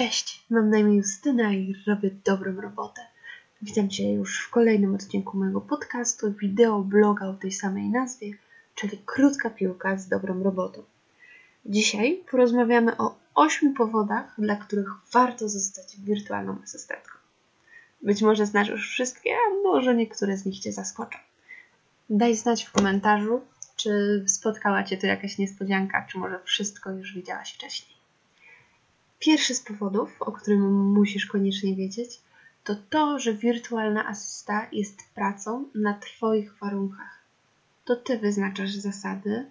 Cześć, mam na imię Justyna i robię dobrą robotę. Witam Cię już w kolejnym odcinku mojego podcastu, wideo, bloga o tej samej nazwie, czyli Krótka Piłka z dobrą robotą. Dzisiaj porozmawiamy o ośmiu powodach, dla których warto zostać wirtualną asystentką. Być może znasz już wszystkie, a może niektóre z nich Cię zaskoczą. Daj znać w komentarzu, czy spotkała Cię tu jakaś niespodzianka, czy może wszystko już widziałaś wcześniej. Pierwszy z powodów, o którym musisz koniecznie wiedzieć, to to, że wirtualna asysta jest pracą na Twoich warunkach. To Ty wyznaczasz zasady,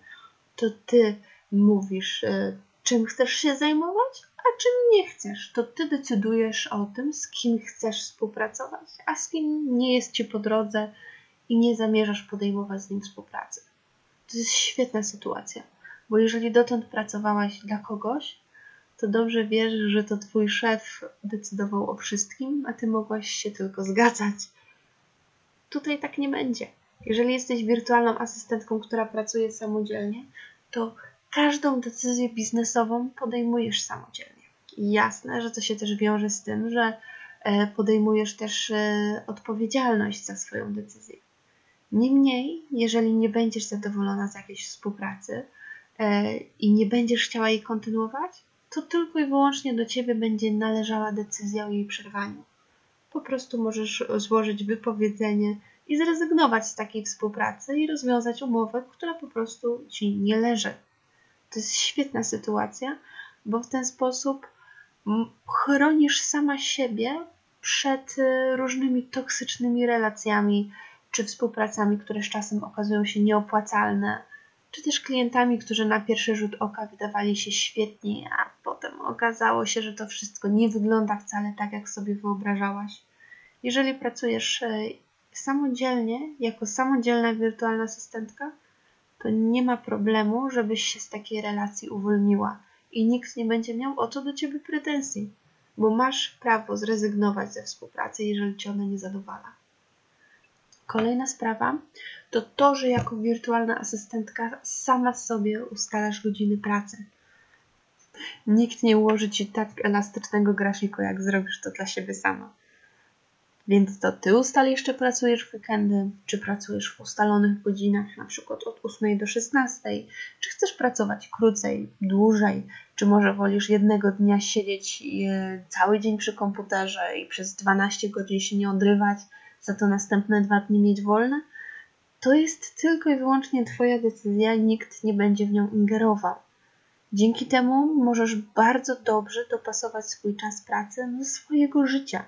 to Ty mówisz, e, czym chcesz się zajmować, a czym nie chcesz. To Ty decydujesz o tym, z kim chcesz współpracować, a z kim nie jest Ci po drodze i nie zamierzasz podejmować z nim współpracy. To jest świetna sytuacja, bo jeżeli dotąd pracowałaś dla kogoś, to dobrze wiesz, że to twój szef decydował o wszystkim, a ty mogłaś się tylko zgadzać. Tutaj tak nie będzie. Jeżeli jesteś wirtualną asystentką, która pracuje samodzielnie, to każdą decyzję biznesową podejmujesz samodzielnie. Jasne, że to się też wiąże z tym, że e, podejmujesz też e, odpowiedzialność za swoją decyzję. Niemniej, jeżeli nie będziesz zadowolona z jakiejś współpracy e, i nie będziesz chciała jej kontynuować, to tylko i wyłącznie do ciebie będzie należała decyzja o jej przerwaniu. Po prostu możesz złożyć wypowiedzenie i zrezygnować z takiej współpracy i rozwiązać umowę, która po prostu ci nie leży. To jest świetna sytuacja, bo w ten sposób chronisz sama siebie przed y, różnymi toksycznymi relacjami czy współpracami, które z czasem okazują się nieopłacalne, czy też klientami, którzy na pierwszy rzut oka wydawali się świetni, a potem okazało się, że to wszystko nie wygląda wcale tak, jak sobie wyobrażałaś. Jeżeli pracujesz e, samodzielnie, jako samodzielna wirtualna asystentka, to nie ma problemu, żebyś się z takiej relacji uwolniła i nikt nie będzie miał o to do ciebie pretensji, bo masz prawo zrezygnować ze współpracy, jeżeli cię ona nie zadowala. Kolejna sprawa to to, że jako wirtualna asystentka sama sobie ustalasz godziny pracy. Nikt nie ułoży ci tak elastycznego grafiku, jak zrobisz to dla siebie sama. Więc to ty ustalisz, czy pracujesz w weekendy, czy pracujesz w ustalonych godzinach, na przykład od 8 do 16, czy chcesz pracować krócej, dłużej, czy może wolisz jednego dnia siedzieć e, cały dzień przy komputerze i przez 12 godzin się nie odrywać, za to następne dwa dni mieć wolne? To jest tylko i wyłącznie Twoja decyzja i nikt nie będzie w nią ingerował. Dzięki temu możesz bardzo dobrze dopasować swój czas pracy do swojego życia.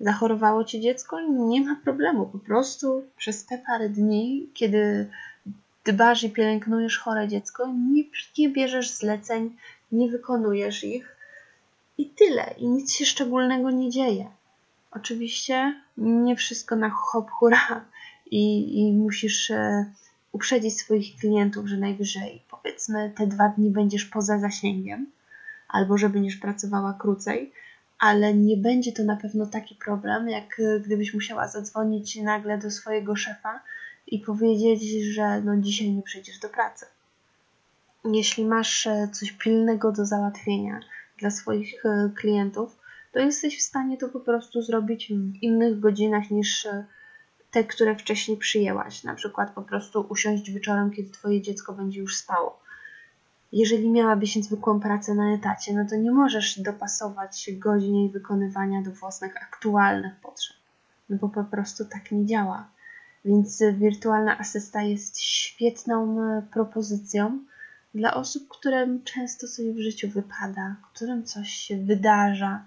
Zachorowało ci dziecko? Nie ma problemu. Po prostu przez te parę dni, kiedy dbasz i pielęgnujesz chore dziecko, nie, nie bierzesz zleceń, nie wykonujesz ich i tyle. I nic się szczególnego nie dzieje. Oczywiście nie wszystko na hop hura i, i musisz e, uprzedzić swoich klientów, że najwyżej powiedzmy te dwa dni będziesz poza zasięgiem albo że będziesz pracowała krócej, ale nie będzie to na pewno taki problem, jak e, gdybyś musiała zadzwonić nagle do swojego szefa i powiedzieć, że no dzisiaj nie przyjdziesz do pracy. Jeśli masz e, coś pilnego do załatwienia dla swoich klientów, to jesteś w stanie to po prostu zrobić w innych godzinach niż te, które wcześniej przyjęłaś. Na przykład po prostu usiąść wieczorem, kiedy twoje dziecko będzie już spało. Jeżeli miałabyś zwykłą pracę na etacie, no to nie możesz dopasować godzin jej wykonywania do własnych aktualnych potrzeb. No bo po prostu tak nie działa. Więc wirtualna asysta jest świetną e, propozycją dla osób, którym często coś w życiu wypada, którym coś się wydarza,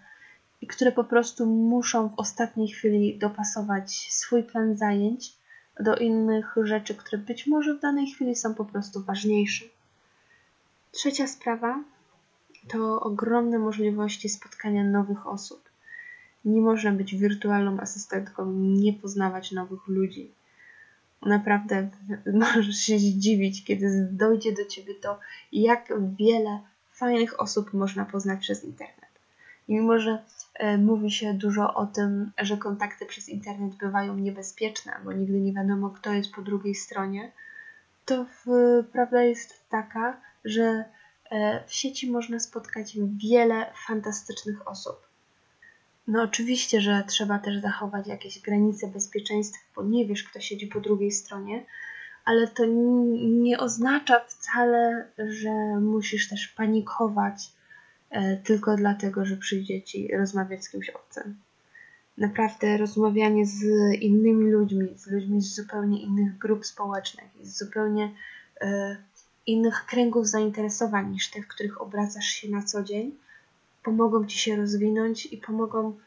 które po prostu muszą w ostatniej chwili dopasować swój plan zajęć do innych rzeczy, które być może w danej chwili są po prostu ważniejsze. Trzecia sprawa to ogromne możliwości spotkania nowych osób. Nie można być wirtualną asystentką, nie poznawać nowych ludzi. Naprawdę możesz się zdziwić, kiedy dojdzie do ciebie to, jak wiele fajnych osób można poznać przez internet. I mimo, że e, mówi się dużo o tym, że kontakty przez internet bywają niebezpieczne, bo nigdy nie wiadomo, kto jest po drugiej stronie, to prawda jest taka, że e, w sieci można spotkać wiele fantastycznych osób. No oczywiście, że trzeba też zachować jakieś granice bezpieczeństwa, bo nie wiesz, kto siedzi po drugiej stronie, ale to nie oznacza wcale, że musisz też panikować tylko dlatego, że przyjdzie ci rozmawiać z kimś obcym. Naprawdę rozmawianie z innymi ludźmi, z ludźmi z zupełnie innych grup społecznych, z zupełnie e, innych kręgów zainteresowań niż w których obracasz się na co dzień, pomogą ci się rozwinąć i pomogą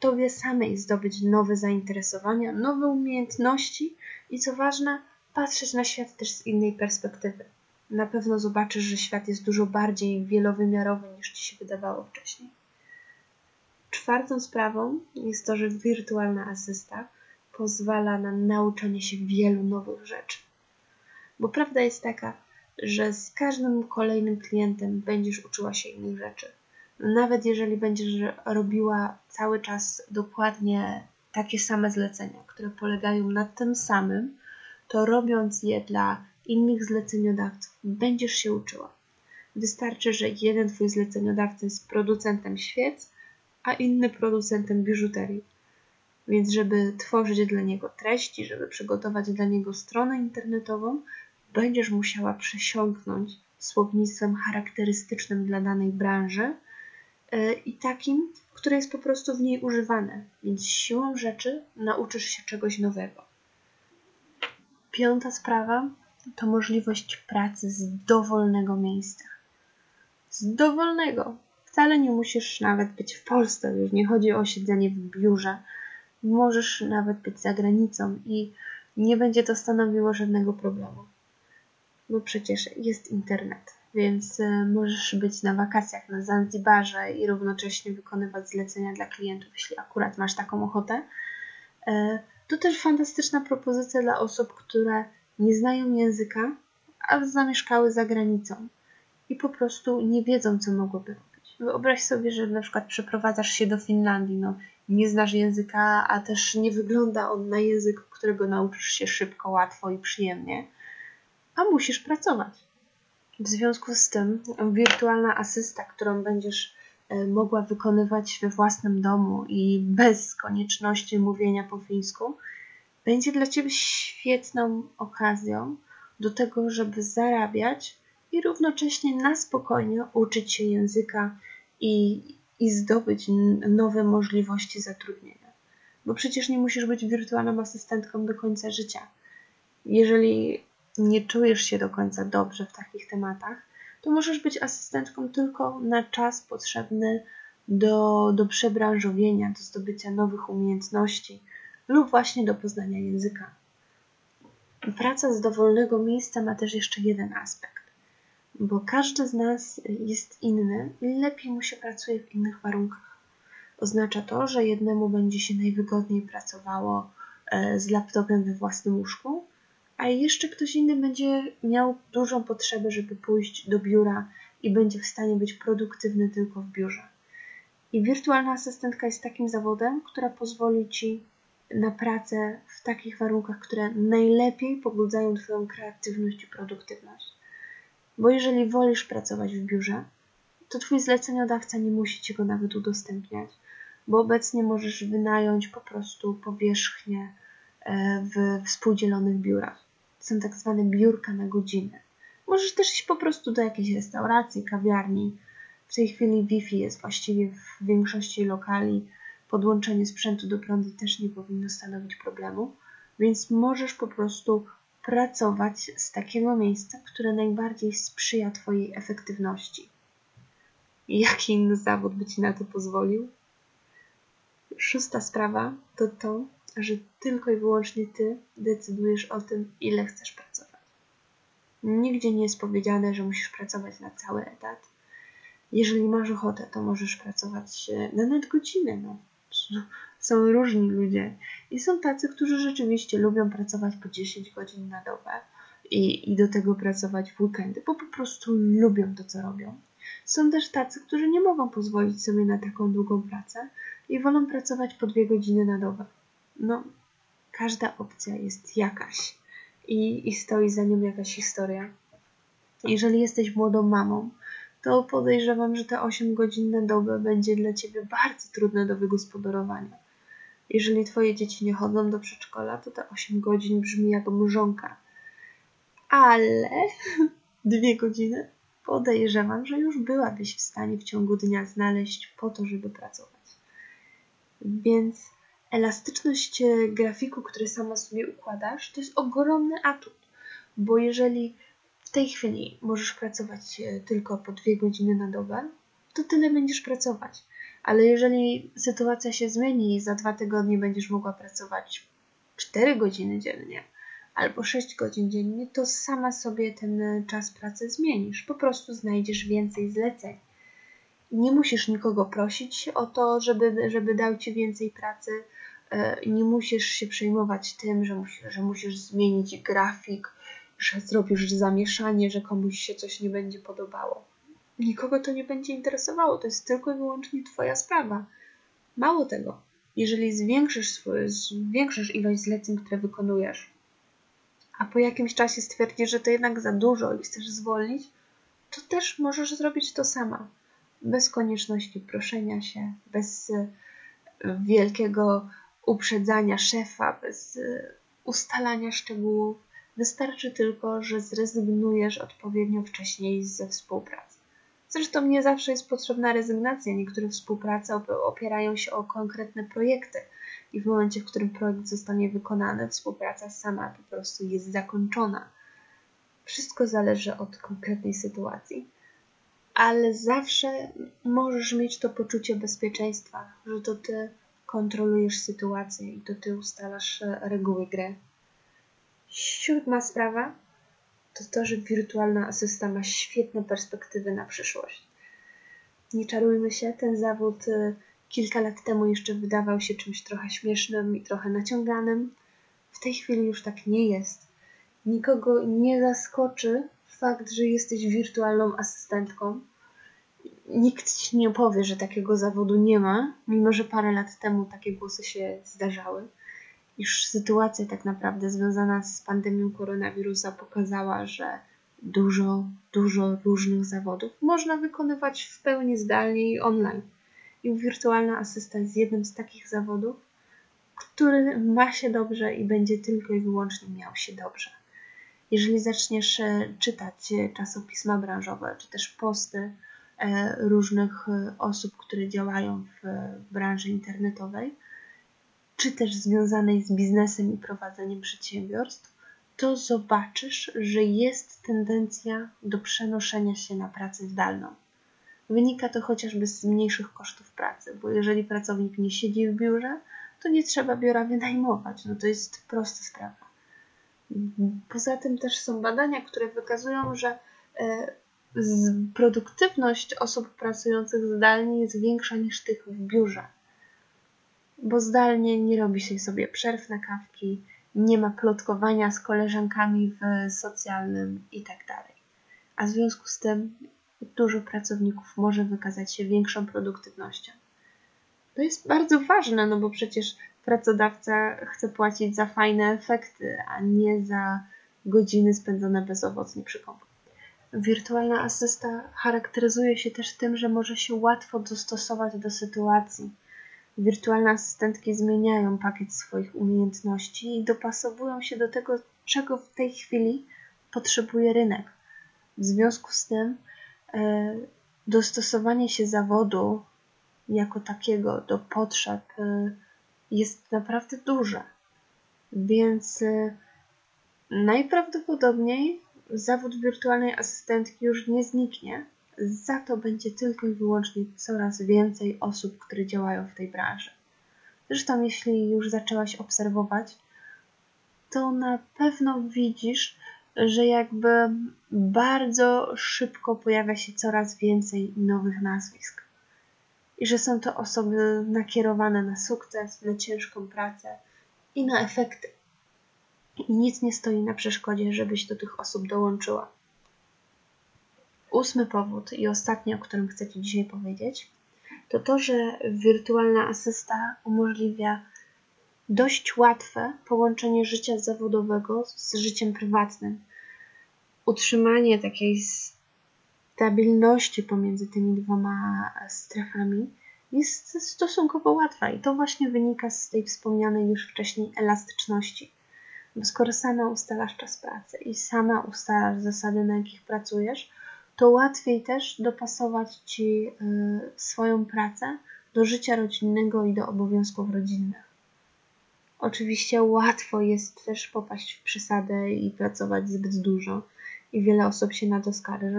tobie samej zdobyć nowe zainteresowania, nowe umiejętności i co ważne, patrzeć na świat też z innej perspektywy. Na pewno zobaczysz, że świat jest dużo bardziej wielowymiarowy niż ci się wydawało wcześniej. Czwartą sprawą jest to, że wirtualna asysta pozwala na nauczenie się wielu nowych rzeczy. Bo prawda jest taka, że z każdym kolejnym klientem będziesz uczyła się innych rzeczy. Nawet jeżeli będziesz robiła cały czas dokładnie takie same zlecenia, które polegają na tym samym, to robiąc je dla innych zleceniodawców, będziesz się uczyła. Wystarczy, że jeden twój zleceniodawca jest producentem świec, a inny producentem biżuterii. Więc, żeby tworzyć dla niego treści, żeby przygotować dla niego stronę internetową, będziesz musiała przesiąknąć słownictwem charakterystycznym dla danej branży e, i takim, które jest po prostu w niej używane. Więc siłą rzeczy nauczysz się czegoś nowego. Piąta sprawa to możliwość pracy z dowolnego miejsca. Z dowolnego. Wcale nie musisz nawet być w Polsce, już nie chodzi o siedzenie w biurze. Możesz nawet być za granicą i nie będzie to stanowiło żadnego problemu. Bo przecież jest internet, więc e, możesz być na wakacjach na Zanzibarze i równocześnie wykonywać zlecenia dla klientów, jeśli akurat masz taką ochotę. E, to też fantastyczna propozycja dla osób, które nie znają języka, a zamieszkały za granicą i po prostu nie wiedzą, co mogłoby robić. Wyobraź sobie, że na przykład przeprowadzasz się do Finlandii, no nie znasz języka, a też nie wygląda on na język, którego nauczysz się szybko, łatwo i przyjemnie, a musisz pracować. W związku z tym wirtualna asysta, którą będziesz E, mogła wykonywać we własnym domu i bez konieczności mówienia po fińsku, będzie dla Ciebie świetną okazją do tego, żeby zarabiać i równocześnie na spokojnie uczyć się języka i, i zdobyć nowe możliwości zatrudnienia. Bo przecież nie musisz być wirtualną asystentką do końca życia. Jeżeli nie czujesz się do końca dobrze w takich tematach, to możesz być asystentką tylko na czas potrzebny do, do przebranżowienia, do zdobycia nowych umiejętności lub właśnie do poznania języka. Praca z dowolnego miejsca ma też jeszcze jeden aspekt, bo każdy z nas jest inny i lepiej mu się pracuje w innych warunkach. Oznacza to, że jednemu będzie się najwygodniej pracowało e, z laptopem we własnym łóżku, a jeszcze ktoś inny będzie miał dużą potrzebę, żeby pójść do biura i będzie w stanie być produktywny tylko w biurze. I wirtualna asystentka jest takim zawodem, która pozwoli ci na pracę w takich warunkach, które najlepiej pobudzają Twoją kreatywność i produktywność. Bo jeżeli wolisz pracować w biurze, to Twój zleceniodawca nie musi Ci go nawet udostępniać, bo obecnie możesz wynająć po prostu powierzchnię e, w współdzielonych biurach są tak zwane biurka na godzinę. Możesz też iść po prostu do jakiejś restauracji, kawiarni. W tej chwili Wi-Fi jest właściwie w większości lokali. Podłączenie sprzętu do prądu też nie powinno stanowić problemu, więc możesz po prostu pracować z takiego miejsca, które najbardziej sprzyja Twojej efektywności. Jaki inny zawód by Ci na to pozwolił? Szósta sprawa to to, że tylko i wyłącznie Ty decydujesz o tym, ile chcesz pracować. Nigdzie nie jest powiedziane, że musisz pracować na cały etat. Jeżeli masz ochotę, to możesz pracować na nadgodzinę. No. Są różni ludzie i są tacy, którzy rzeczywiście lubią pracować po 10 godzin na dobę i, i do tego pracować w weekendy, bo po prostu lubią to, co robią. Są też tacy, którzy nie mogą pozwolić sobie na taką długą pracę i wolą pracować po dwie godziny na dobę no, każda opcja jest jakaś i, i stoi za nią jakaś historia. Jeżeli jesteś młodą mamą, to podejrzewam, że te 8 godzin na dobę będzie dla ciebie bardzo trudne do wygospodarowania. Jeżeli twoje dzieci nie chodzą do przedszkola, to te 8 godzin brzmi jak mrzonka. Ale dwie godziny podejrzewam, że już byłabyś w stanie w ciągu dnia znaleźć po to, żeby pracować. Więc elastyczność e, grafiku, który sama sobie układasz, to jest ogromny atut, bo jeżeli tej chwili możesz pracować e, tylko po dwie godziny na dobę, to tyle będziesz pracować. Ale jeżeli sytuacja się zmieni i za dwa tygodnie będziesz mogła pracować 4 godziny dziennie albo 6 godzin dziennie, to sama sobie ten czas pracy zmienisz. Po prostu znajdziesz więcej zleceń. Nie musisz nikogo prosić o to, żeby, żeby dał ci więcej pracy. E, nie musisz się przejmować tym, że, musisz, że musisz zmienić grafik, że zrobisz zamieszanie, że komuś się coś nie będzie podobało. Nikogo to nie będzie interesowało, to jest tylko i wyłącznie Twoja sprawa. Mało tego, jeżeli zwiększysz, swój, zwiększysz ilość zleceń, które wykonujesz, a po jakimś czasie stwierdzisz, że to jednak za dużo i chcesz zwolnić, to też możesz zrobić to sama. Bez konieczności proszenia się, bez e, wielkiego uprzedzania szefa, bez e, ustalania szczegółów. Wystarczy tylko, że zrezygnujesz odpowiednio wcześniej ze współpracy. Zresztą nie zawsze jest potrzebna rezygnacja. Niektóre współprace opierają się o konkretne projekty i w momencie, w którym projekt zostanie wykonany, współpraca sama po prostu jest zakończona. Wszystko zależy od konkretnej sytuacji, ale zawsze możesz mieć to poczucie bezpieczeństwa, że to ty kontrolujesz sytuację i to ty ustalasz reguły gry. Siódma sprawa to to, że wirtualna asysta ma świetne perspektywy na przyszłość. Nie czarujmy się, ten zawód y, kilka lat temu jeszcze wydawał się czymś trochę śmiesznym i trochę naciąganym. W tej chwili już tak nie jest. Nikogo nie zaskoczy fakt, że jesteś wirtualną asystentką. Nikt ci nie powie, że takiego zawodu nie ma, mimo że parę lat temu takie głosy się zdarzały iż sytuacja tak naprawdę związana z pandemią koronawirusa pokazała, że dużo, dużo różnych zawodów można wykonywać w pełni zdalnie i online. I wirtualna asystent jest jednym z takich zawodów, który ma się dobrze i będzie tylko i wyłącznie miał się dobrze. Jeżeli zaczniesz e, czytać e, czasopisma branżowe, czy też posty e, różnych osób, które działają w branży internetowej, czy też związanej z biznesem i prowadzeniem przedsiębiorstw, to zobaczysz, że jest tendencja do przenoszenia się na pracę zdalną. Wynika to chociażby z mniejszych kosztów pracy, bo jeżeli pracownik nie siedzi w biurze, to nie trzeba biura wynajmować. No to jest prosta sprawa. Poza tym też są badania, które wykazują, że e, produktywność osób pracujących zdalnie jest większa niż tych w biurze bo zdalnie nie robi się sobie przerw na kawki, nie ma plotkowania z koleżankami w socjalnym itd. Tak A w związku z tym dużo pracowników może wykazać się większą produktywnością. To jest bardzo ważne, no bo przecież pracodawca chce płacić za fajne efekty, a nie za godziny spędzone bezowocnie przy komputerze. Wirtualna asysta charakteryzuje się też tym, że może się łatwo dostosować do sytuacji Wirtualne asystentki zmieniają pakiet swoich umiejętności i dopasowują się do tego, czego w tej chwili potrzebuje rynek. W związku z tym e, dostosowanie się zawodu jako takiego do potrzeb e, jest naprawdę duże. Więc e, najprawdopodobniej zawód wirtualnej asystentki już nie zniknie, za to będzie tylko i wyłącznie coraz więcej osób, które działają w tej branży. Zresztą, jeśli już zaczęłaś obserwować, to na pewno widzisz, że jakby bardzo szybko pojawia się coraz więcej nowych nazwisk. I że są to osoby nakierowane na sukces, na ciężką pracę i na efekty. I nic nie stoi na przeszkodzie, żebyś do tych osób dołączyła. Ósmy powód i ostatni, o którym chcę Ci dzisiaj powiedzieć, to to, że wirtualna asysta umożliwia dość łatwe połączenie życia zawodowego z życiem prywatnym. Utrzymanie takiej stabilności pomiędzy tymi dwoma strefami jest stosunkowo łatwa i to właśnie wynika z tej wspomnianej już wcześniej elastyczności. Bo skoro sama ustalasz czas pracy i sama ustalasz zasady, na jakich pracujesz, to łatwiej też dopasować ci y, swoją pracę do życia rodzinnego i do obowiązków rodzinnych. Oczywiście łatwo jest też popaść w przesadę i pracować zbyt dużo, i wiele osób się na to skarży.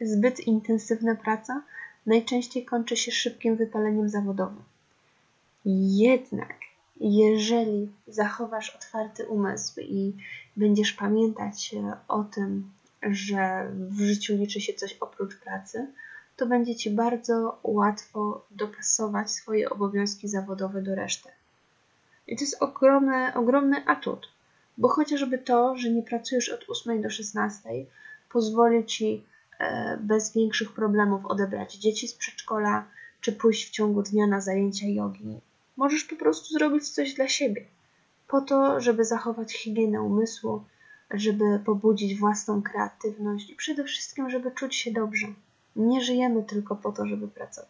Zbyt intensywna praca najczęściej kończy się szybkim wypaleniem zawodowym. Jednak, jeżeli zachowasz otwarty umysł i będziesz pamiętać o tym, że w życiu liczy się coś oprócz pracy, to będzie ci bardzo łatwo dopasować swoje obowiązki zawodowe do reszty. I to jest ogromny, ogromny atut, bo chociażby to, że nie pracujesz od 8 do 16, pozwoli ci e, bez większych problemów odebrać dzieci z przedszkola, czy pójść w ciągu dnia na zajęcia jogi. Możesz po prostu zrobić coś dla siebie, po to, żeby zachować higienę umysłu, żeby pobudzić własną kreatywność i przede wszystkim, żeby czuć się dobrze. Nie żyjemy tylko po to, żeby pracować.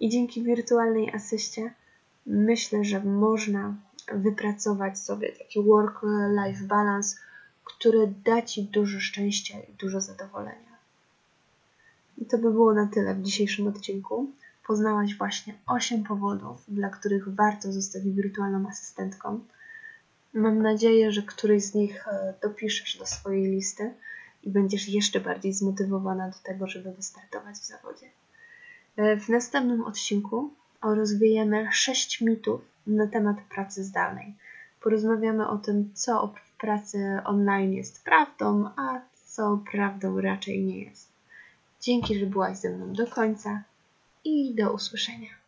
I dzięki wirtualnej asyście myślę, że można wypracować sobie taki work-life balance, który da Ci dużo szczęścia i dużo zadowolenia. I to by było na tyle w dzisiejszym odcinku. Poznałaś właśnie 8 powodów, dla których warto zostać wirtualną asystentką. Mam nadzieję, że któryś z nich e, dopiszesz do swojej listy i będziesz jeszcze bardziej zmotywowana do tego, żeby wystartować w zawodzie. E, w następnym odcinku rozwijemy 6 mitów na temat pracy zdalnej. Porozmawiamy o tym, co w pracy online jest prawdą, a co prawdą raczej nie jest. Dzięki, że byłaś ze mną do końca i do usłyszenia.